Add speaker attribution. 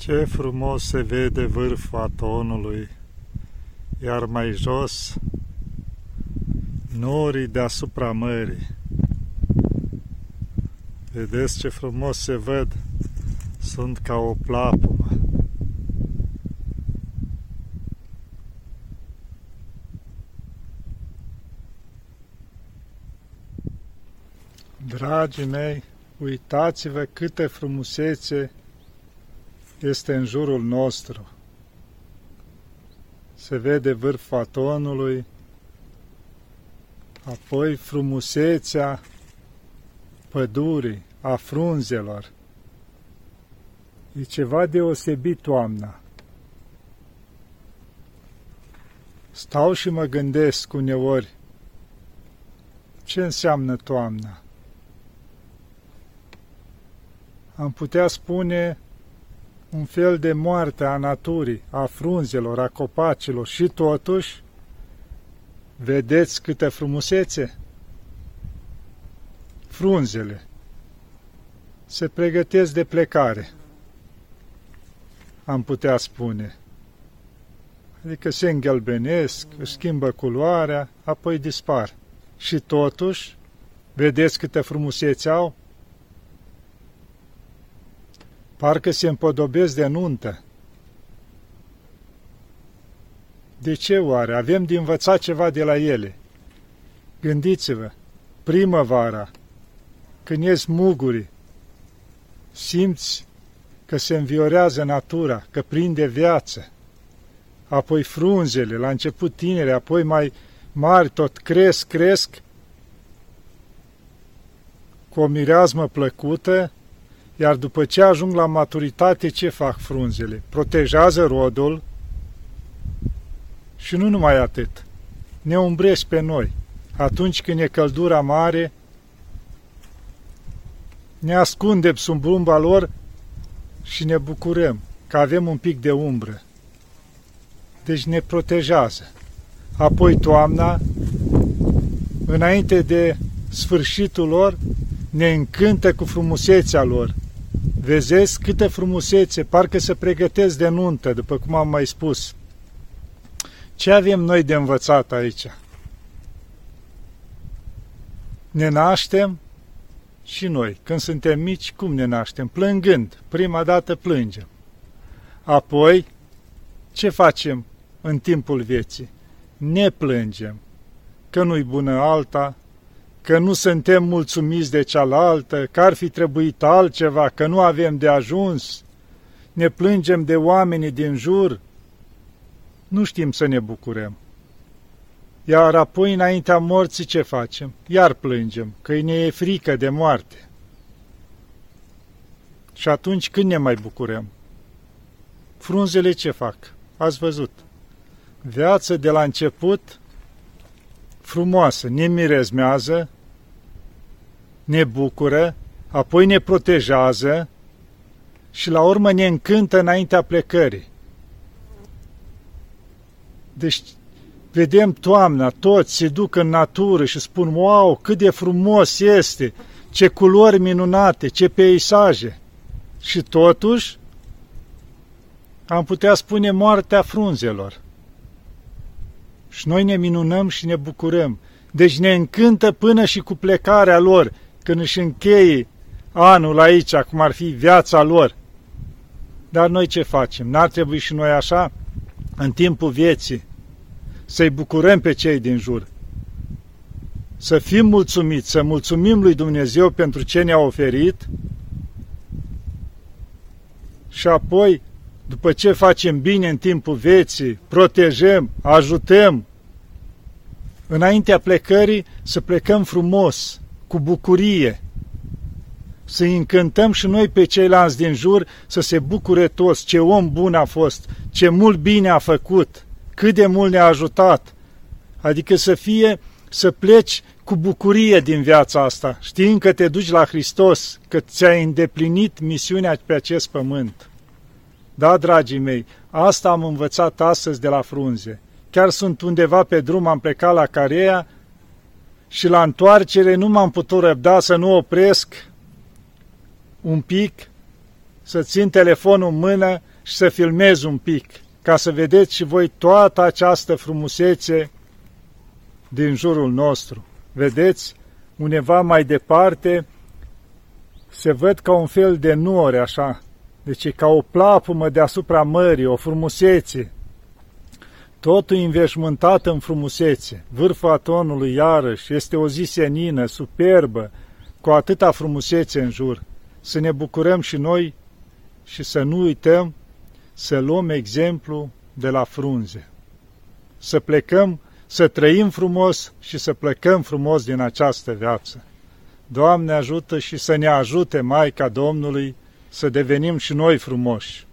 Speaker 1: Ce frumos se vede vârful atonului, iar mai jos norii deasupra mării. Vedeți ce frumos se văd? Sunt ca o plapumă. Dragii mei, uitați-vă câte frumusețe este în jurul nostru. Se vede vârful atonului, apoi frumusețea pădurii, a frunzelor. E ceva deosebit toamna. Stau și mă gândesc uneori ce înseamnă toamna. Am putea spune un fel de moarte a naturii, a frunzelor, a copacilor și totuși, vedeți câte frumusețe? Frunzele se pregătesc de plecare, am putea spune. Adică se îngălbenesc, își schimbă culoarea, apoi dispar. Și totuși, vedeți câte frumusețe au? Parcă se împodobesc de nuntă. De ce oare? Avem de învățat ceva de la ele. Gândiți-vă, primăvara, când ies mugurii, simți că se înviorează natura, că prinde viață. Apoi frunzele, la început tinere, apoi mai mari, tot cresc, cresc, cu o mireazmă plăcută, iar după ce ajung la maturitate, ce fac frunzele? Protejează rodul și nu numai atât. Ne umbrești pe noi. Atunci când e căldura mare, ne ascundem sub brumba lor și ne bucurăm că avem un pic de umbră. Deci ne protejează. Apoi toamna, înainte de sfârșitul lor, ne încântă cu frumusețea lor, Vezesc câtă frumusețe, parcă se pregătesc de nuntă, după cum am mai spus. Ce avem noi de învățat aici? Ne naștem și noi, când suntem mici, cum ne naștem? Plângând. Prima dată plângem. Apoi, ce facem în timpul vieții? Ne plângem. Că nu-i bună alta, că nu suntem mulțumiți de cealaltă, că ar fi trebuit altceva, că nu avem de ajuns, ne plângem de oamenii din jur, nu știm să ne bucurăm. Iar apoi, înaintea morții, ce facem? Iar plângem, că ne e frică de moarte. Și atunci când ne mai bucurăm? Frunzele ce fac? Ați văzut. Viață de la început frumoasă, ne mirezmează, ne bucură, apoi ne protejează și la urmă ne încântă înaintea plecării. Deci vedem toamna, toți se duc în natură și spun, wow, cât de frumos este, ce culori minunate, ce peisaje. Și totuși, am putea spune moartea frunzelor. Și noi ne minunăm și ne bucurăm. Deci ne încântă până și cu plecarea lor, când își încheie anul aici, cum ar fi viața lor. Dar noi ce facem? N-ar trebui și noi așa, în timpul vieții, să-i bucurăm pe cei din jur. Să fim mulțumiți, să mulțumim lui Dumnezeu pentru ce ne-a oferit și apoi după ce facem bine în timpul vieții, protejăm, ajutăm, înaintea plecării să plecăm frumos, cu bucurie, să încântăm și noi pe ceilalți din jur, să se bucure toți, ce om bun a fost, ce mult bine a făcut, cât de mult ne-a ajutat. Adică să fie, să pleci cu bucurie din viața asta, știind că te duci la Hristos, că ți-ai îndeplinit misiunea pe acest pământ. Da, dragii mei, asta am învățat astăzi de la frunze. Chiar sunt undeva pe drum, am plecat la Carea și la întoarcere nu m-am putut răbda să nu opresc un pic, să țin telefonul în mână și să filmez un pic, ca să vedeți și voi toată această frumusețe din jurul nostru. Vedeți, undeva mai departe, se văd ca un fel de nori, așa, deci e ca o plapumă deasupra mării, o frumusețe. Totul înveșmântat în frumusețe. Vârful atonului, iarăși, este o zi senină, superbă, cu atâta frumusețe în jur. Să ne bucurăm și noi și să nu uităm să luăm exemplu de la frunze. Să plecăm, să trăim frumos și să plecăm frumos din această viață. Doamne ajută și să ne ajute Maica Domnului să devenim și noi frumoși.